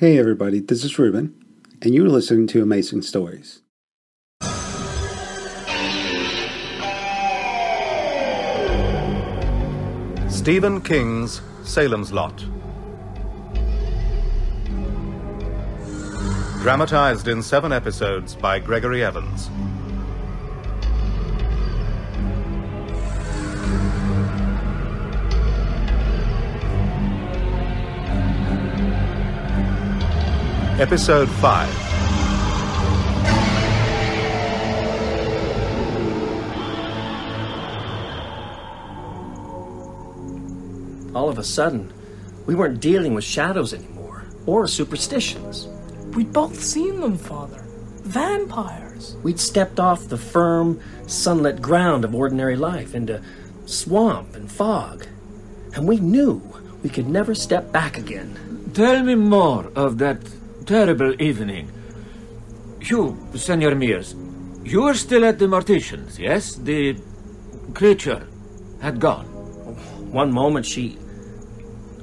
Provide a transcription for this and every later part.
Hey everybody, this is Ruben, and you're listening to Amazing Stories. Stephen King's Salem's Lot. Dramatized in seven episodes by Gregory Evans. Episode 5 All of a sudden, we weren't dealing with shadows anymore, or superstitions. We'd both seen them, Father. Vampires. We'd stepped off the firm, sunlit ground of ordinary life into swamp and fog. And we knew we could never step back again. Tell me more of that terrible evening. You, Senor Mears, you were still at the Morticians, yes? The creature had gone. Oh, one moment she.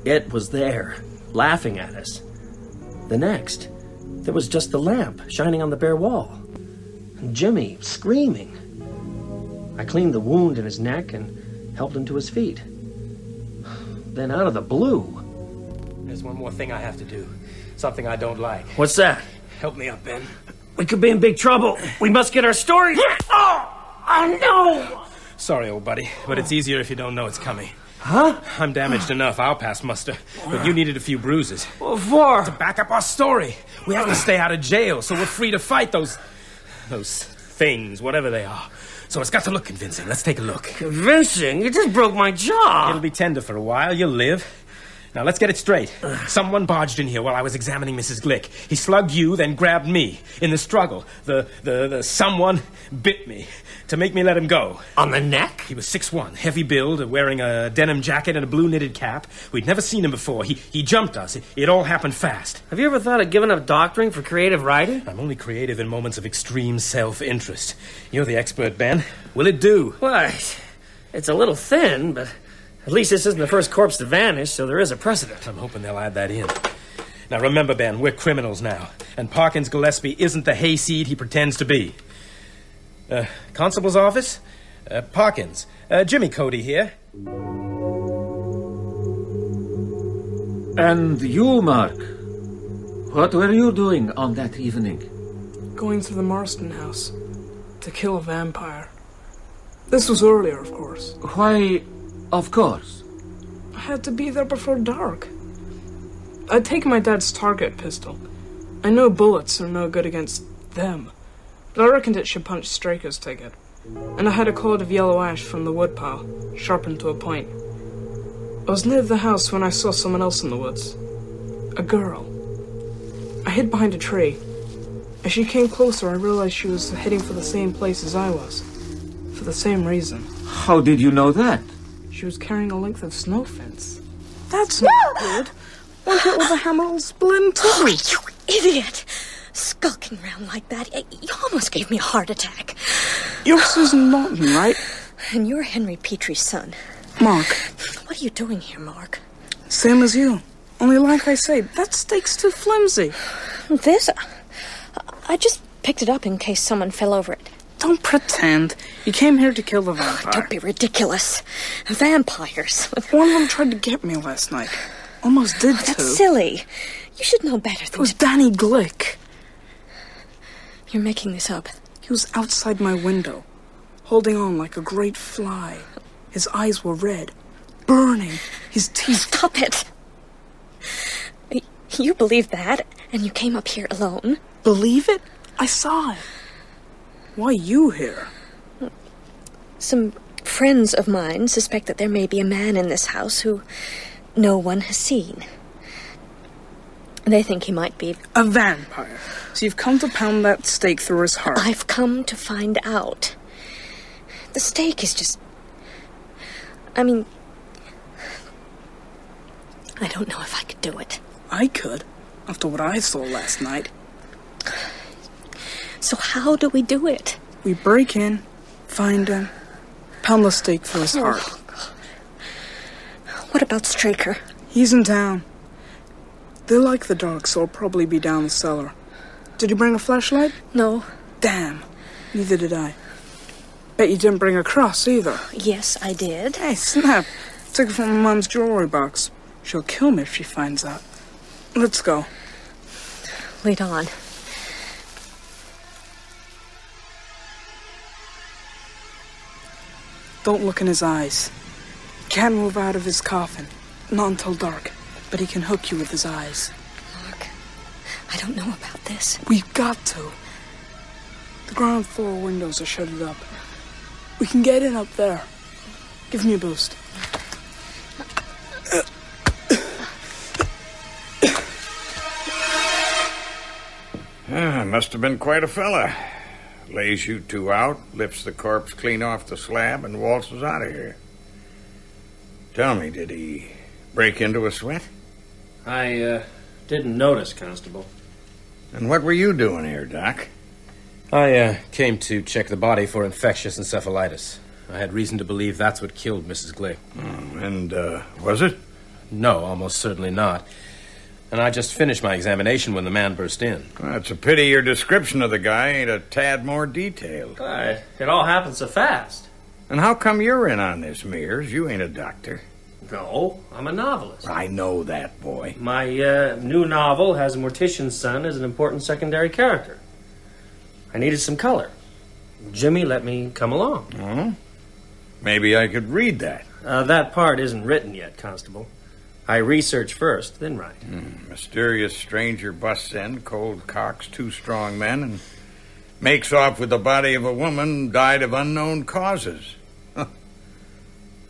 It was there, laughing at us. The next, there was just the lamp shining on the bare wall. And Jimmy screaming. I cleaned the wound in his neck and helped him to his feet. Then, out of the blue, There's one more thing I have to do. Something I don't like. what's that? Help me up, Ben. We could be in big trouble. We must get our story. Oh, oh no! Sorry, old buddy, but it's easier if you don't know it's coming. Huh? I'm damaged enough. I'll pass muster. But you needed a few bruises. For? To back up our story. We have to stay out of jail, so we're free to fight those. those things, whatever they are. So it's got to look convincing. Let's take a look. Convincing? You just broke my jaw. It'll be tender for a while. You'll live. Now let's get it straight. Someone barged in here while I was examining Mrs. Glick. He slugged you, then grabbed me. In the struggle, the the, the someone bit me to make me let him go. On the neck? He was 6'1", heavy build, wearing a denim jacket and a blue knitted cap. We'd never seen him before. He he jumped us. It, it all happened fast. Have you ever thought of giving up doctoring for creative writing? I'm only creative in moments of extreme self-interest. You're the expert, Ben. Will it do? Why, it's a little thin, but at least this isn't the first corpse to vanish, so there is a precedent. I'm hoping they'll add that in. Now remember, Ben, we're criminals now, and Parkins Gillespie isn't the hayseed he pretends to be. Uh, constable's office? Uh, Parkins. Uh, Jimmy Cody here. And you, Mark, what were you doing on that evening? Going to the Marsten house to kill a vampire. This was earlier, of course. Why, of course. I had to be there before dark. I'd taken my dad's target pistol. I know bullets are no good against them, but I reckoned it should punch Straker's ticket. And I had a cord of yellow ash from the woodpile, sharpened to a point. I was near the house when I saw someone else in the woods. A girl. I hid behind a tree. As she came closer, I realized she was heading for the same place as I was. For the same reason. How did you know that? She was carrying a length of snow fence. That's not good. One hit with a hammer will split in two. Oh, you idiot! Skulking around like that, you almost gave me a heart attack. You're Susan Norton, right? And you're Henry Petrie's son. Mark, What are you doing here, Mark? same as you. Only like I say, that stake's too flimsy. This? I just picked it up in case someone fell over it. Don't pretend. You came here to kill the vampire. Don't be ridiculous. Vampires. One of them tried to get me last night. Almost did oh, too. That's silly. You should know better than It was. Danny Glick. You're making this up. He was outside my window, holding on like a great fly. His eyes were red, burning. His teeth. Stop it. You believe that, and you came up here alone? Believe it? I saw it. Why you here? Some friends of mine suspect that there may be a man in this house who no one has seen. They think he might be. A vampire. So you've come to pound that stake through his heart. I've come to find out. The stake is just. I mean. I don't know if I could do it. I could, after what I saw last night. So, how do we do it? We break in, find him, pound the stake for his heart. What about Straker? He's in town. They like the dark, so I'll probably be down the cellar. Did you bring a flashlight? No. Damn. Neither did I. Bet you didn't bring a cross either. Yes, I did. Hey, Snap. Took it from my mom's jewelry box. She'll kill me if she finds out. Let's go. Lead on. Don't look in his eyes. Can't move out of his coffin. Not until dark. But he can hook you with his eyes. Mark, I don't know about this. We've got to. The ground floor windows are shuttered up. We can get in up there. Give me a boost. Ah, must have been quite a fella. Lays you two out, lifts the corpse clean off the slab, and waltzes out of here. Tell me, did he break into a sweat? I, uh, didn't notice, Constable. And what were you doing here, Doc? I uh, came to check the body for infectious encephalitis. I had reason to believe that's what killed Mrs. Glick. Hmm, and, uh, was it? No, almost certainly not. And I just finished my examination when the man burst in. Well, it's a pity your description of the guy ain't a tad more detailed. Uh, it all happened so fast. And how come you're in on this, Mears? You ain't a doctor. No, I'm a novelist. I know that, boy. My uh, new novel has a mortician's son as an important secondary character. I needed some color. Jimmy let me come along. Hmm? Maybe I could read that. Uh, that part isn't written yet, Constable. I research first, then write. Hmm. Mysterious stranger busts in, cold cocks two strong men, and makes off with the body of a woman died of unknown causes. Huh.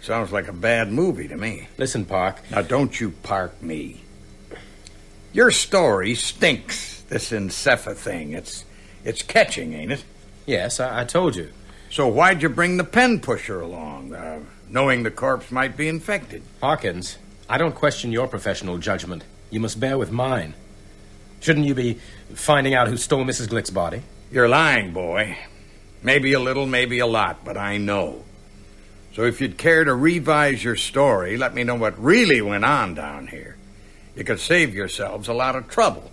Sounds like a bad movie to me. Listen, Park. Now, don't you park me. Your story stinks, this Encepha thing. It's, it's catching, ain't it? Yes, I, I told you. So why'd you bring the pen pusher along, uh, knowing the corpse might be infected? Hawkins, I don't question your professional judgment. You must bear with mine. Shouldn't you be finding out who stole Mrs. Glick's body? You're lying, boy. Maybe a little, maybe a lot, but I know. So if you'd care to revise your story, let me know what really went on down here. You could save yourselves a lot of trouble.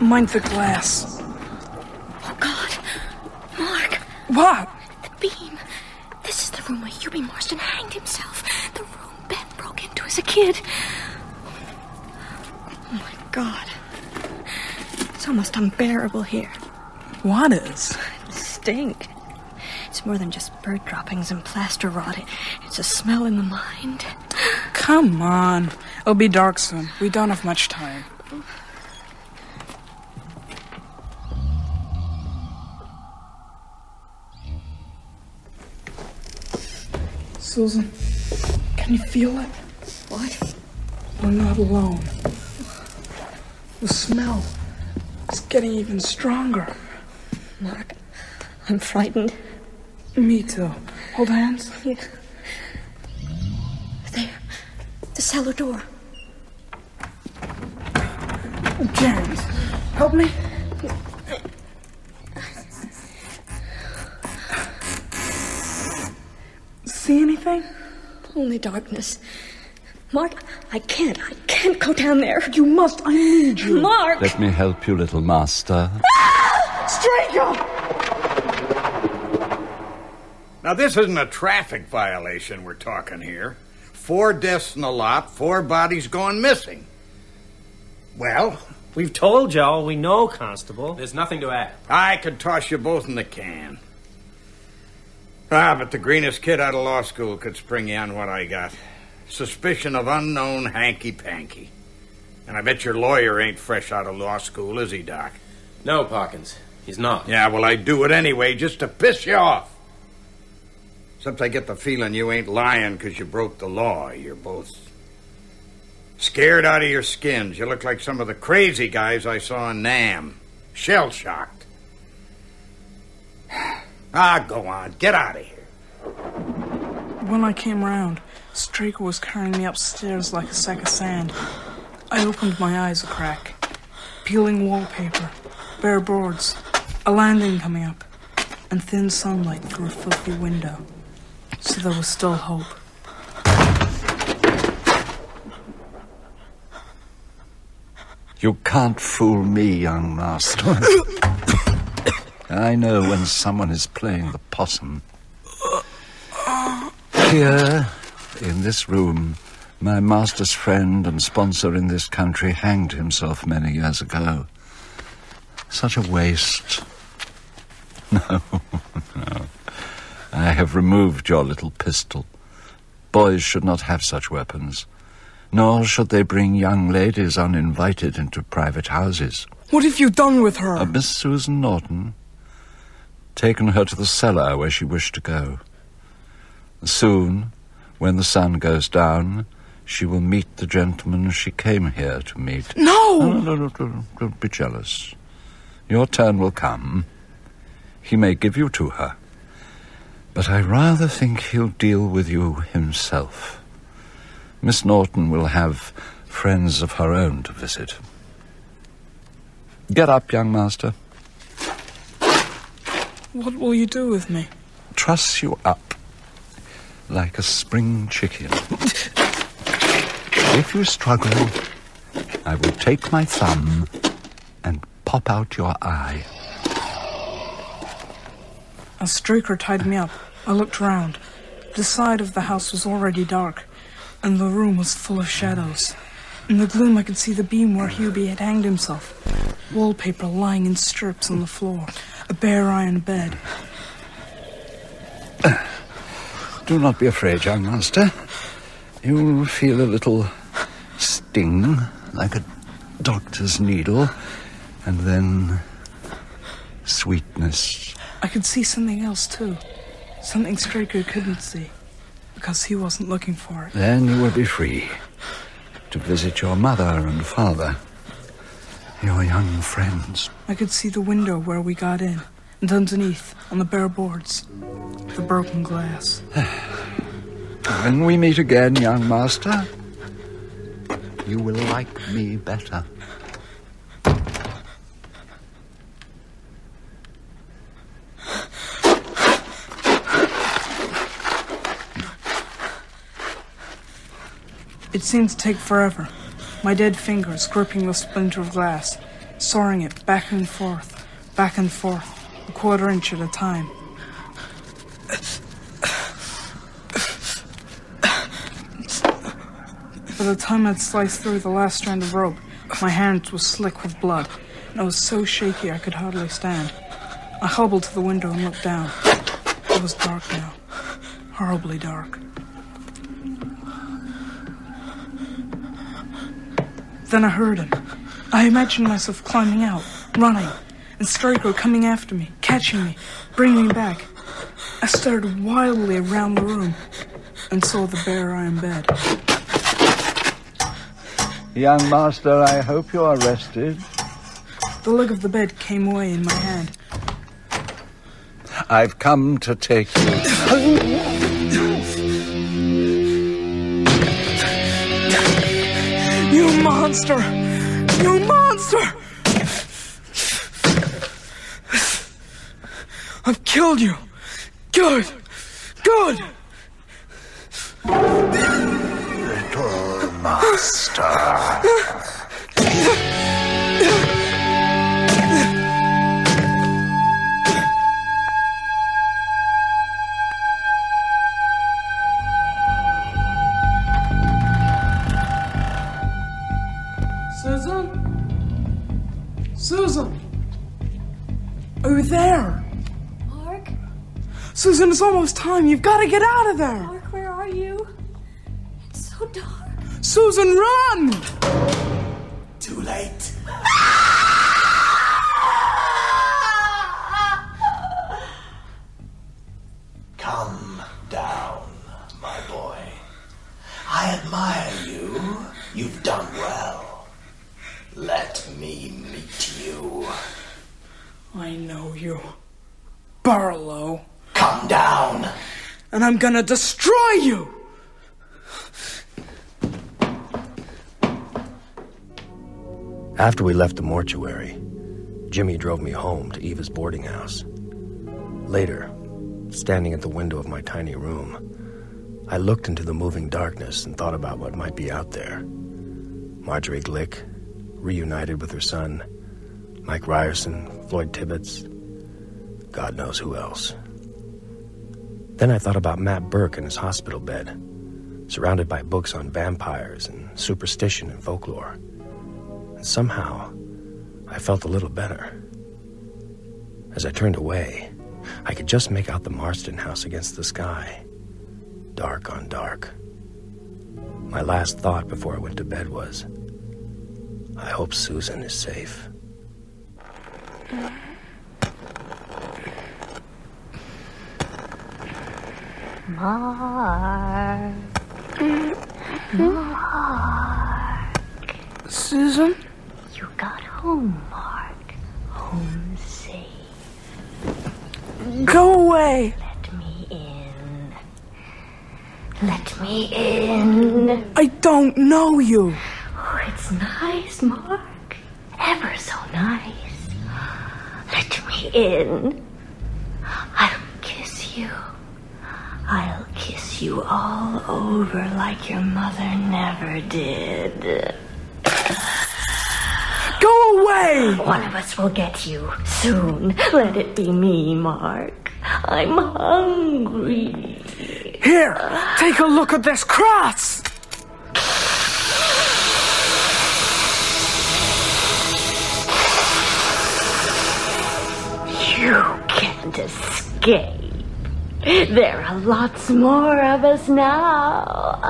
Mind the glass. Oh, God. Mark, What? the beam. This is the room where Hubie Marsten hanged himself. The room Ben broke into as a kid. Oh, my God. It's almost unbearable here. What is? Stink. It's more than just bird droppings and plaster rot. It- It's a smell in the mind. Come on. It'll be dark soon. We don't have much time. Susan, can you feel it? What? We're not alone. The smell is getting even stronger. Mark, I'm frightened. Me too. Hold hands. Yeah. There. The cellar door. James, help me. Anything? Only darkness. Mark, I can't. I can't go down there. You must. I need you. Mark! Let me help you, little master. Ah! Straker! Now, this isn't a traffic violation we're talking here. Four deaths in the lot, four bodies gone missing. Well, We've told you all we know, Constable. There's nothing to add. I could toss you both in the can. Ah, but the greenest kid out of law school could spring you on what I got. Suspicion of unknown hanky panky. And I bet your lawyer ain't fresh out of law school, is he, Doc? No, Parkins. He's not. Yeah, well, I do it anyway just to piss you off. Except I get the feeling you ain't lying because you broke the law. You're both scared out of your skins. You look like some of the crazy guys I saw in Nam. Shell shocked. Ah, go on. Get out of here. When I came round, Straker was carrying me upstairs like a sack of sand. I opened my eyes a crack. Peeling wallpaper, bare boards, a landing coming up, and thin sunlight through a filthy window. So there was still hope. You can't fool me, young master. I know when someone is playing the possum. Here, in this room, my master's friend and sponsor in this country hanged himself many years ago. Such a waste. No, no. I have removed your little pistol. Boys should not have such weapons. Nor should they bring young ladies uninvited into private houses. What have you done with her? Uh, Miss Susan Norton. Taken her to the cellar where she wished to go. Soon, when the sun goes down, she will meet the gentleman she came here to meet. No! No, no, no, no, don't be jealous. Your turn will come. He may give you to her. But I rather think he'll deal with you himself. Miss Norton will have friends of her own to visit. Get up, young master. What will you do with me? Truss you up like a spring chicken. if you struggle, I will take my thumb and pop out your eye. A streaker tied me up. I looked round. The side of the house was already dark, and the room was full of shadows. In the gloom, I could see the beam where Hubie had hanged himself. Wallpaper lying in strips on the floor. A bare iron bed. Do not be afraid, young master. You'll feel a little sting, like a doctor's needle, and then sweetness. I could see something else, too. Something Straker couldn't see. Because he wasn't looking for it. Then you will be free to visit your mother and father, your young friends. I could see the window where we got in, and underneath, on the bare boards, the broken glass. When we meet again, young master, you will like me better. It seemed to take forever. My dead fingers gripping the splinter of glass, sawing it back and forth, back and forth, a quarter inch at a time. By the time I'd sliced through the last strand of rope, my hands were slick with blood, and I was so shaky I could hardly stand. I hobbled to the window and looked down. It was dark now, horribly dark. Then I heard him. I imagined myself climbing out, running, and Straker coming after me, catching me, bringing me back. I stared wildly around the room and saw the bare iron bed. Young master, I hope you are rested. The leg of the bed came away in my hand. I've come to take you. monster! You monster! I've killed you! Good! Good! Little master. Susan, it's almost time. You've got to get out of there. Mark, where are you? It's so dark. Susan, run! Come down. And I'm gonna destroy you! After we left the mortuary, Jimmy drove me home to Eva's boarding house. Later, standing at the window of my tiny room. I looked into the moving darkness and thought about what might be out there. Marjorie Glick, reunited with her son, Mike Ryerson, Floyd Tibbits, God knows who else. Then I thought about Matt Burke in his hospital bed, surrounded by books on vampires and superstition and folklore. And somehow, I felt a little better. As I turned away, I could just make out the Marsten house against the sky, dark on dark. My last thought before I went to bed was I hope Susan is safe. Mm-hmm. Mark. Mark. Susan? You got home, Mark. Home safe. Go away! Let me in. Let me in. I don't know you! Oh, it's nice, Mark. Ever so nice. Let me in. I'll kiss you. Kiss you all over like your mother never did. Go away! One of us will get you soon. Let it be me, Mark. I'm hungry. Here, take a look at this cross! You can't escape. There are lots more of us now.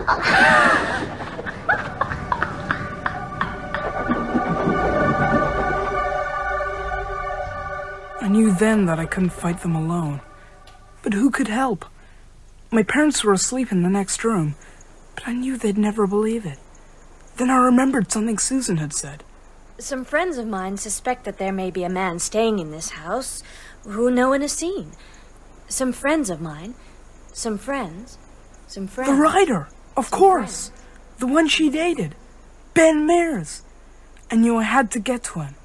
I knew then that I couldn't fight them alone. But who could help? My parents were asleep in the next room, but I knew they'd never believe it. Then I remembered something Susan had said. Some friends of mine suspect that there may be a man staying in this house who no one has seen. Some friends of mine. Some friends. Some friends. The writer! Of course! The one she dated. Ben Mears. I knew I had to get to him.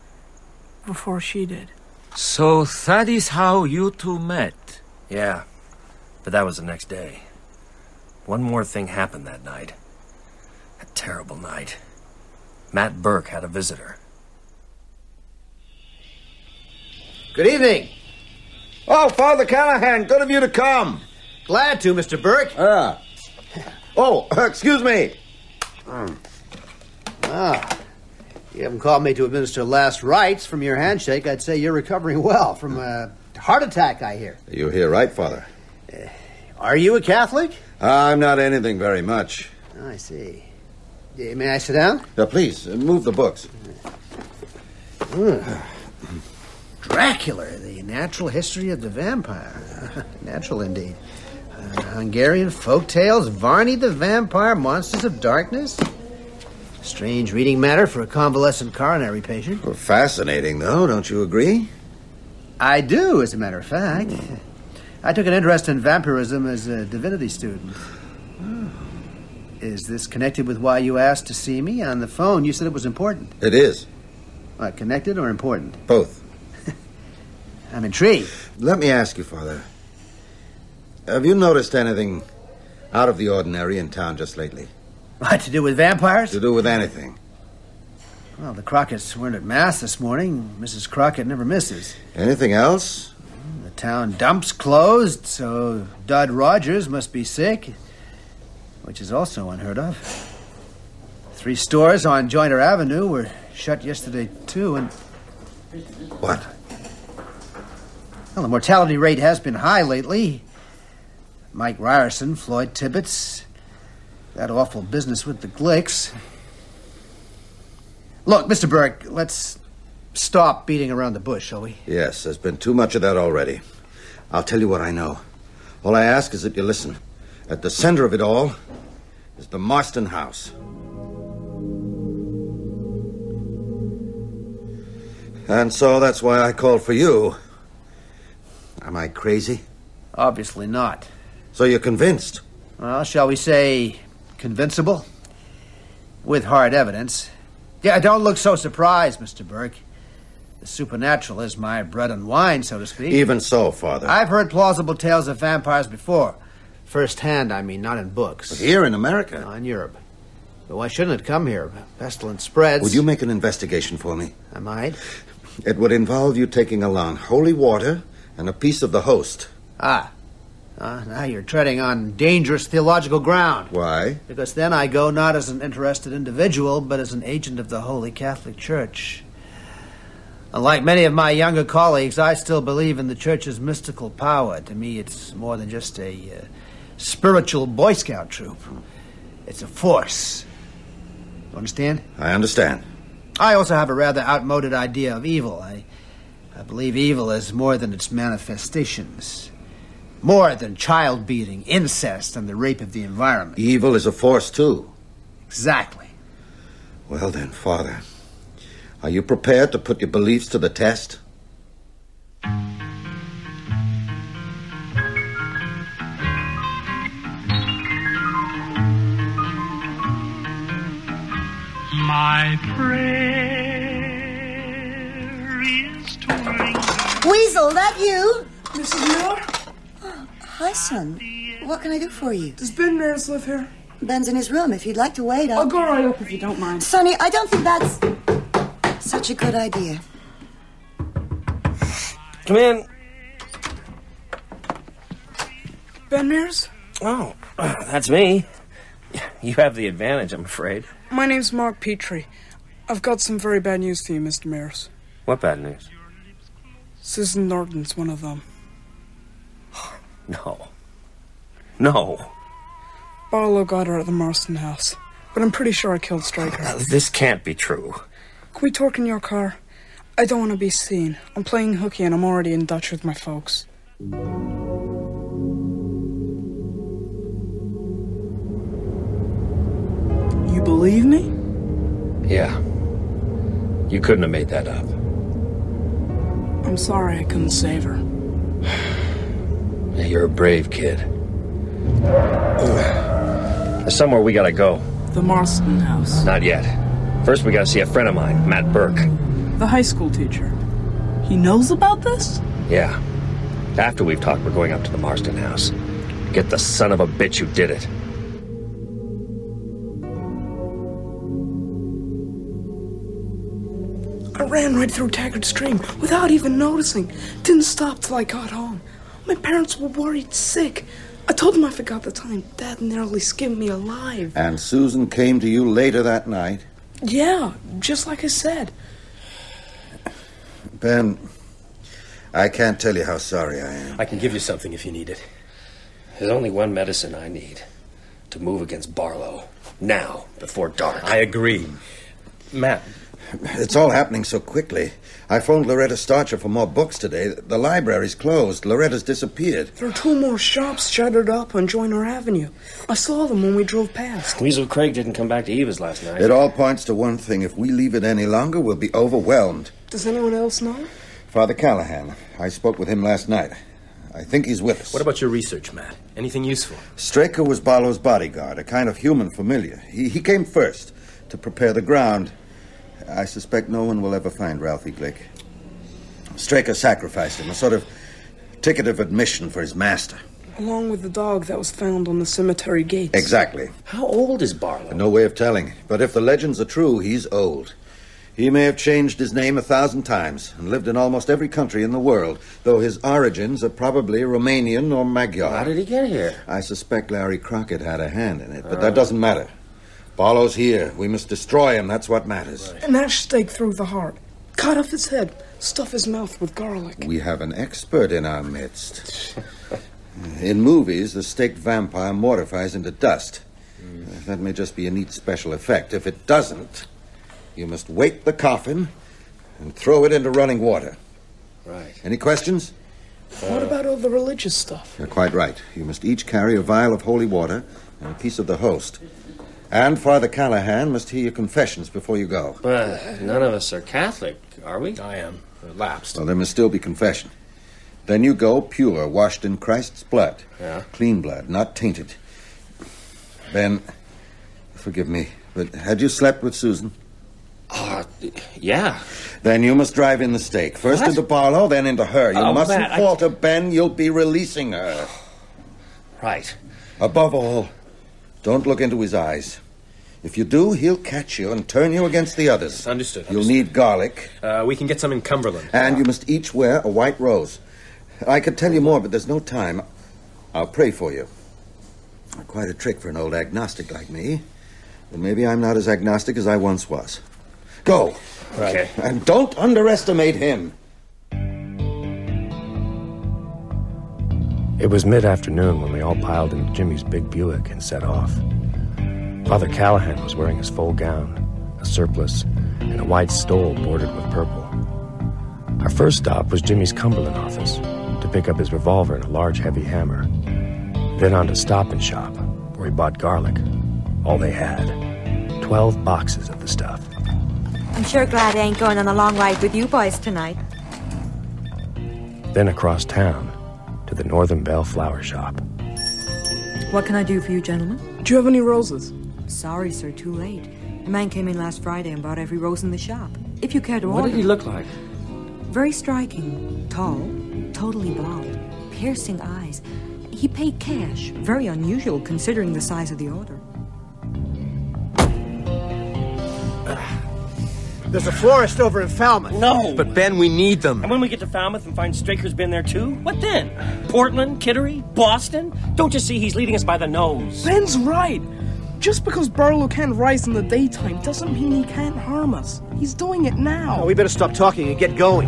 Before she did. So that is how you two met. Yeah, but that was the next day. One more thing happened that night. A terrible night. Matt Burke had a visitor. Good evening. Oh, Father Callahan, good of you to come. Glad to, Mr. Burke. Ah. Oh, excuse me. Ah. You haven't called me to administer last rites from your handshake. I'd say you're recovering well from a heart attack, I hear. You hear right, Father. Are you a Catholic? I'm not anything very much. I see. Eh, May I sit down? Now, please, uh, move the books. Dracula, the natural history of the vampire. natural indeed. Uh, Hungarian folk tales, Varney the vampire, monsters of darkness. Strange reading matter for a convalescent coronary patient. Well, fascinating, though, don't you agree? I do, as a matter of fact. I took an interest in vampirism as a divinity student. Is this connected with why you asked to see me? On the phone, you said it was important. It is. What, connected or important? Both. I'm intrigued. Let me ask you, Father. Have you noticed anything out of the ordinary in town just lately? What, to do with vampires? To do with anything? Well, the Crockett's weren't at Mass this morning. Mrs. Crockett never misses. Anything else? The town dump's closed, so Dud Rogers must be sick, which is also unheard of. Three stores on Joiner Avenue were shut yesterday, too, and. What? Well, the mortality rate has been high lately. Mike Ryerson, Floyd Tibbits, that awful business with the Glicks. Look, Mr. Burke, let's stop beating around the bush, shall we? Yes, there's been too much of that already. I'll tell you what I know. All I ask is that you listen. At the center of it all is the Marsten house. And so that's why I called for you. Am I crazy? Obviously not. So you're convinced? Well, shall we say convincible? With hard evidence. Yeah, don't look so surprised, Mr. Burke. The supernatural is my bread and wine, so to speak. Even so, Father. I've heard plausible tales of vampires before. First hand, I mean, not in books. But here in America? No, in Europe. But why shouldn't it come here? Pestilence spreads. Would you make an investigation for me? I might. It would involve you taking along holy water and a piece of the host. Ah. Uh, now you're treading on dangerous theological ground. Why? Because then I go not as an interested individual, but as an agent of the Holy Catholic Church. Unlike many of my younger colleagues, I still believe in the Church's mystical power. To me, it's more than just a uh, spiritual Boy Scout troop. It's a force. You understand? I understand. I also have a rather outmoded idea of evil. I, I believe evil is more than its manifestations. More than child beating, incest, and the rape of the environment. Evil is a force, too. Exactly. Well, then, Father, are you prepared to put your beliefs to the test? My prayer is to ring. Weasel, that you? Mrs. Miller? Oh, hi, son. What can I do for you? Does Ben Mears live here? Ben's in his room. If you'd like to wait, I'll... I'll go right up if you don't mind. Sonny, I don't think that's such a good idea. Come in. Ben Mears? Oh, that's me. You have the advantage, I'm afraid. My name's Mark Petrie. I've got some very bad news for you, Mr. Mears. What bad news? Susan Norton's one of them. No. No. Barlow got her at the Marsten house, but I'm pretty sure I killed Straker. Uh, this can't be true. Can we talk in your car? I don't want to be seen. I'm playing hooky and I'm already in Dutch with my folks. You believe me? Yeah. You couldn't have made that up. I'm sorry I couldn't save her. Yeah, you're a brave kid. There's somewhere we gotta go. The Marsten house. Not yet. First, we gotta see a friend of mine, Matt Burke. The high school teacher. He knows about this? Yeah. After we've talked, we're going up to the Marsten house. Get the son of a bitch who did it. Ran right through Taggart Stream without even noticing. Didn't stop till I got home. My parents were worried sick. I told them I forgot the time. Dad nearly skinned me alive. And Susan came to you later that night? Yeah, just like I said. Ben, I can't tell you how sorry I am. I can give you something if you need it. There's only one medicine I need to move against Barlow. Now, before dark. I agree. Matt. It's all happening so quickly. I phoned Loretta Starcher for more books today. The library's closed. Loretta's disappeared. There are two more shops shuttered up on Joyner Avenue. I saw them when we drove past. Weasel Craig didn't come back to Eva's last night. It all points to one thing. If we leave it any longer, we'll be overwhelmed. Does anyone else know? Father Callahan. I spoke with him last night. I think he's with us. What about your research, Matt? Anything useful? Straker was Barlow's bodyguard, a kind of human familiar. He, he came first to prepare the ground. I suspect no one will ever find Ralphie Glick. Straker sacrificed him, a sort of ticket of admission for his master. Along with the dog that was found on the cemetery gates. Exactly. How old is Barlow? No way of telling. But if the legends are true, he's old. He may have changed his name a thousand times and lived in almost every country in the world, though his origins are probably Romanian or Magyar. How did he get here? I suspect Larry Crockett had a hand in it, but that doesn't matter. Barlow's here. We must destroy him. That's what matters. An ash stake through the heart. Cut off his head. Stuff his mouth with garlic. We have an expert in our midst. in movies, the staked vampire mortifies into dust. Mm. That may just be a neat special effect. If it doesn't, you must weight the coffin and throw it into running water. Right. Any questions? What about all the religious stuff? You're quite right. You must each carry a vial of holy water and a piece of the host. And Father Callahan must hear your confessions before you go. But none of us are Catholic, are we? I am. Lapsed. Well, there must still be confession. Then you go pure, washed in Christ's blood. Yeah. Clean blood, not tainted. Ben, forgive me, but had you slept with Susan? Uh, yeah. Then you must drive in the stake. First What? into Barlow, then into her. You Oh, mustn't Matt, I- falter, Ben. You'll be releasing her. Right. Above all, don't look into his eyes. If you do, he'll catch you and turn you against the others. Understood. You'll need garlic, Uh, we can get some in Cumberland. and you must each wear a white rose. I could tell you more, but there's no time. I'll pray for you. Quite a trick for an old agnostic like me. But maybe I'm not as agnostic as I once was. Go. Okay. And don't underestimate him. It was mid afternoon when we all piled into Jimmy's big Buick and set off. Father Callahan was wearing his full gown, a surplice, and a white stole bordered with purple. Our first stop was Jimmy's Cumberland office to pick up his revolver and a large heavy hammer. Then on to Stop and Shop, where he bought garlic. All they had. Twelve boxes of the stuff. I'm sure glad I ain't going on a long ride with you boys tonight. Then across town to the Northern Bell Flower Shop. What can I do for you, gentlemen? Do you have any roses? Sorry, sir, too late. A man came in last Friday and bought every rose in the shop. If you care to What order. did he look like? Very striking. Tall, totally blonde, piercing eyes. He paid cash. Very unusual considering the size of the order. There's a florist over in Falmouth. No. But Ben, we need them. And when we get to Falmouth and find Straker's been there too, what then? Portland, Kittery, Boston? Don't you see he's leading us by the nose? Ben's right. Just because Barlow can't rise in the daytime doesn't mean he can't harm us. He's doing it now. Oh, we better stop talking and get going.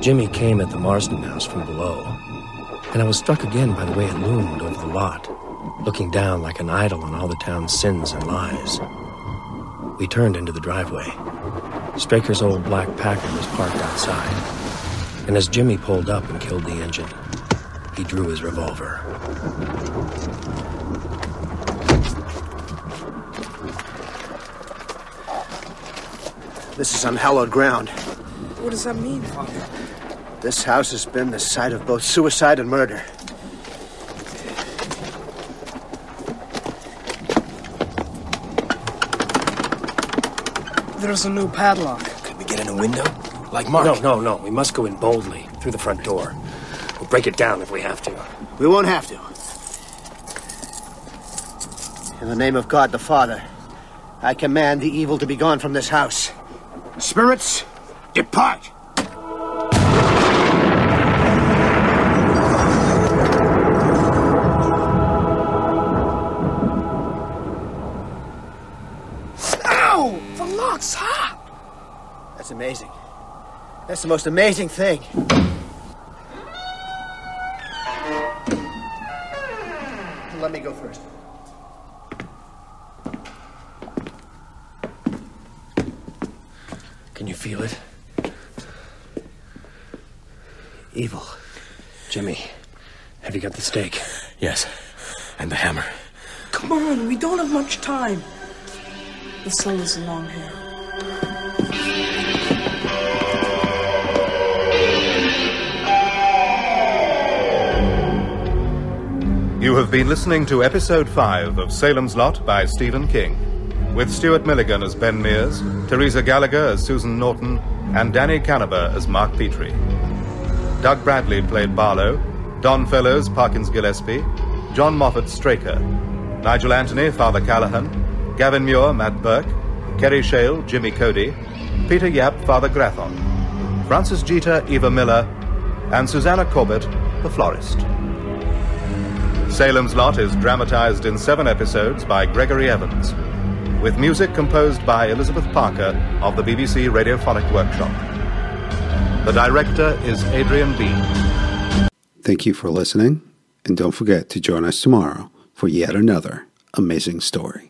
Jimmy came at the Marsten house from below, and I was struck again by the way it loomed over the lot, looking down like an idol on all the town's sins and lies. We turned into the driveway. Straker's old black Packard was parked outside, and as Jimmy pulled up and killed the engine, he drew his revolver. This is unhallowed ground. What does that mean, Father? This house has been the site of both suicide and murder. There's a new padlock. Could we get in a window? Like Mark? No, no, no. We must go in boldly through the front door. We'll break it down if we have to. We won't have to. In the name of God the Father, I command the evil to be gone from this house. Spirits, depart! Amazing. That's the most amazing thing. Let me go first. Can you feel it? Evil. Jimmy, have you got the stake? Yes. And the hammer. Come on, we don't have much time. The sun is long here. Have been listening to episode 5 of Salem's Lot by Stephen King, with Stuart Milligan as Ben Mears, Teresa Gallagher as Susan Norton, and Danny Canaber as Mark Petrie. Doug Bradley played Barlow, Don Fellows Parkins Gillespie, John Moffatt Straker, Nigel Anthony Father Callahan, Gavin Muir Matt Burke, Kerry Shale Jimmy Cody, Peter Yapp Father Grathon, Frances Jeater Eva Miller, and Susanna Corbett the florist. Salem's Lot is dramatized in seven episodes by Gregory Evans, with music composed by Elizabeth Parker of the BBC Radiophonic Workshop. The director is Adrian Bean. Thank you for listening, and don't forget to join us tomorrow for yet another amazing story.